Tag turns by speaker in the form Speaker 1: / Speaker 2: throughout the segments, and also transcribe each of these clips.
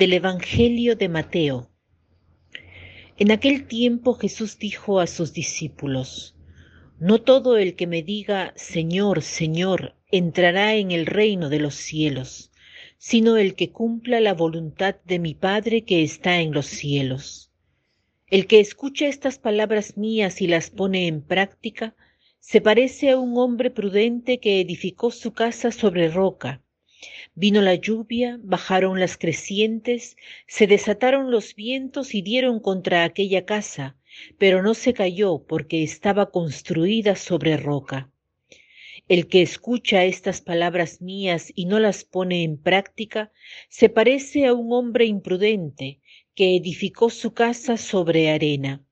Speaker 1: Del Evangelio de Mateo. En aquel tiempo Jesús dijo a sus discípulos, No todo el que me diga, Señor, Señor, entrará en el reino de los cielos, sino el que cumpla la voluntad de mi Padre que está en los cielos. El que escucha estas palabras mías y las pone en práctica, se parece a un hombre prudente que edificó su casa sobre roca Vino la lluvia, bajaron las crecientes, se desataron los vientos y dieron contra aquella casa, pero no se cayó porque estaba construida sobre roca. El que escucha estas palabras mías y no las pone en práctica, se parece a un hombre imprudente que edificó su casa sobre arena.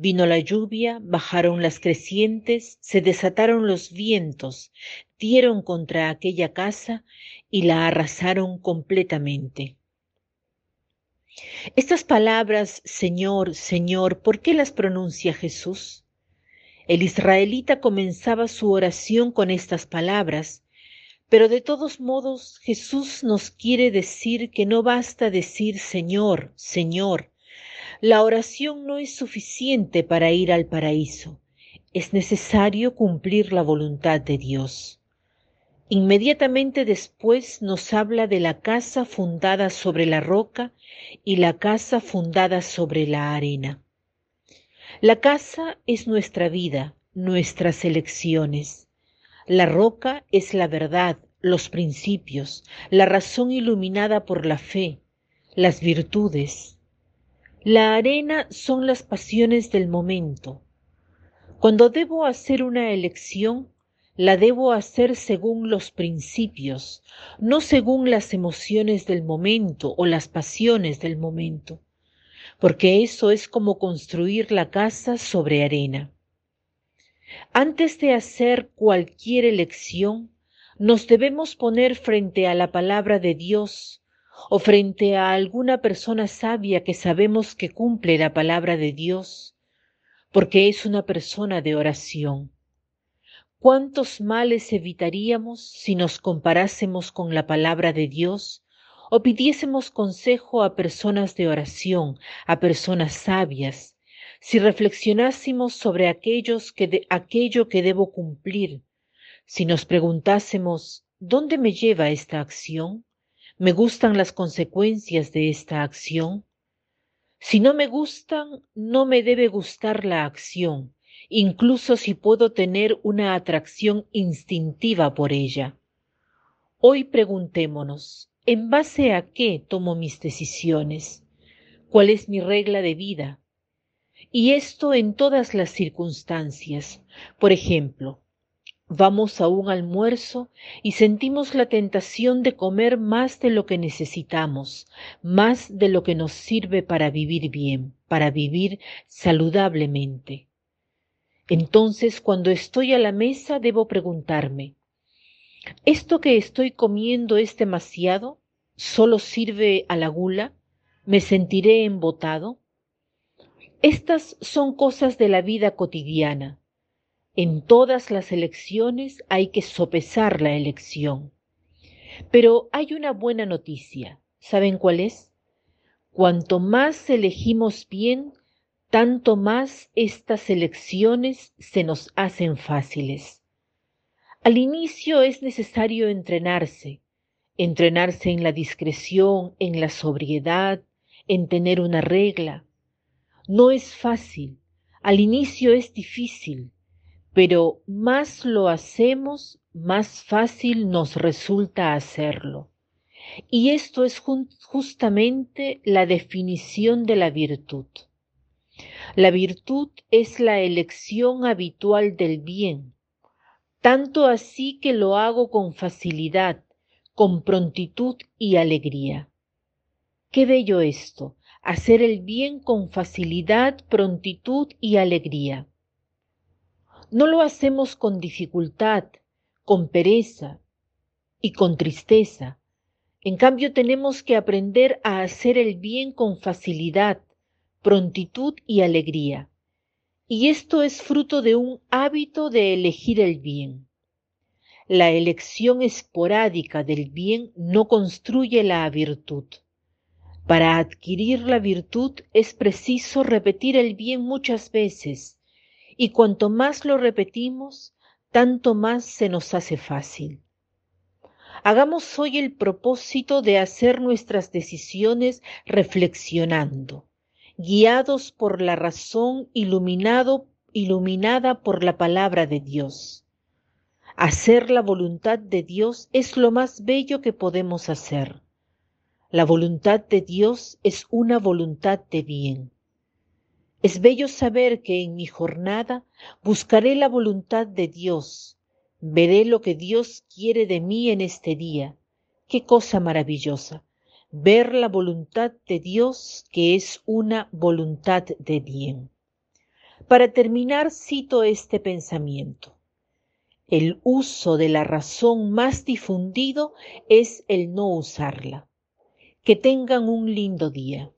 Speaker 1: Vino la lluvia, bajaron las crecientes, se desataron los vientos, dieron contra aquella casa y la arrasaron completamente. Estas palabras, Señor, Señor, ¿por qué las pronuncia Jesús? El israelita comenzaba su oración con estas palabras, pero de todos modos Jesús nos quiere decir que no basta decir Señor, Señor, la oración no es suficiente para ir al paraíso. Es necesario cumplir la voluntad de Dios. Inmediatamente después nos habla de la casa fundada sobre la roca y la casa fundada sobre la arena. La casa es nuestra vida, nuestras elecciones. La roca es la verdad, los principios, la razón iluminada por la fe, las virtudes, la arena son las pasiones del momento. Cuando debo hacer una elección, la debo hacer según los principios, no según las emociones del momento o las pasiones del momento, porque eso es como construir la casa sobre arena. Antes de hacer cualquier elección, nos debemos poner frente a la palabra de Dios o frente a alguna persona sabia que sabemos que cumple la palabra de Dios, porque es una persona de oración. ¿Cuántos males evitaríamos si nos comparásemos con la palabra de Dios o pidiésemos consejo a personas de oración, a personas sabias, si reflexionásemos sobre aquello que debo cumplir, si nos preguntásemos ¿dónde me lleva esta acción? ¿Me gustan las consecuencias de esta acción? Si no me gustan, no me debe gustar la acción, incluso si puedo tener una atracción instintiva por ella. Hoy preguntémonos, ¿en base a qué tomo mis decisiones? ¿Cuál es mi regla de vida? Y esto en todas las circunstancias. Por ejemplo, Vamos a un almuerzo y sentimos la tentación de comer más de lo que necesitamos, más de lo que nos sirve para vivir bien, para vivir saludablemente. Entonces, cuando estoy a la mesa, debo preguntarme, ¿esto que estoy comiendo es demasiado? ¿Solo sirve a la gula? ¿Me sentiré embotado? Estas son cosas de la vida cotidiana en todas las elecciones hay que sopesar la elección. Pero hay una buena noticia. ¿Saben cuál es? Cuanto más elegimos bien, tanto más estas elecciones se nos hacen fáciles. Al inicio es necesario entrenarse, entrenarse en la discreción, en la sobriedad, en tener una regla. No es fácil, al inicio es difícil, pero más lo hacemos, más fácil nos resulta hacerlo. Y esto es justamente la definición de la virtud. La virtud es la elección habitual del bien, tanto así que lo hago con facilidad, con prontitud y alegría. Qué bello esto, hacer el bien con facilidad, prontitud y alegría. No lo hacemos con dificultad, con pereza y con tristeza. En cambio tenemos que aprender a hacer el bien con facilidad, prontitud y alegría. Y esto es fruto de un hábito de elegir el bien. La elección esporádica del bien no construye la virtud. Para adquirir la virtud es preciso repetir el bien muchas veces, y cuanto más lo repetimos, tanto más se nos hace fácil. Hagamos hoy el propósito de hacer nuestras decisiones reflexionando, guiados por la razón, iluminado, iluminada por la palabra de Dios. Hacer la voluntad de Dios es lo más bello que podemos hacer. La voluntad de Dios es una voluntad de bien. Es bello saber que en mi jornada buscaré la voluntad de Dios, veré lo que Dios quiere de mí en este día. Qué cosa maravillosa, ver la voluntad de Dios que es una voluntad de bien. Para terminar, cito este pensamiento. El uso de la razón más difundido es el no usarla. Que tengan un lindo día.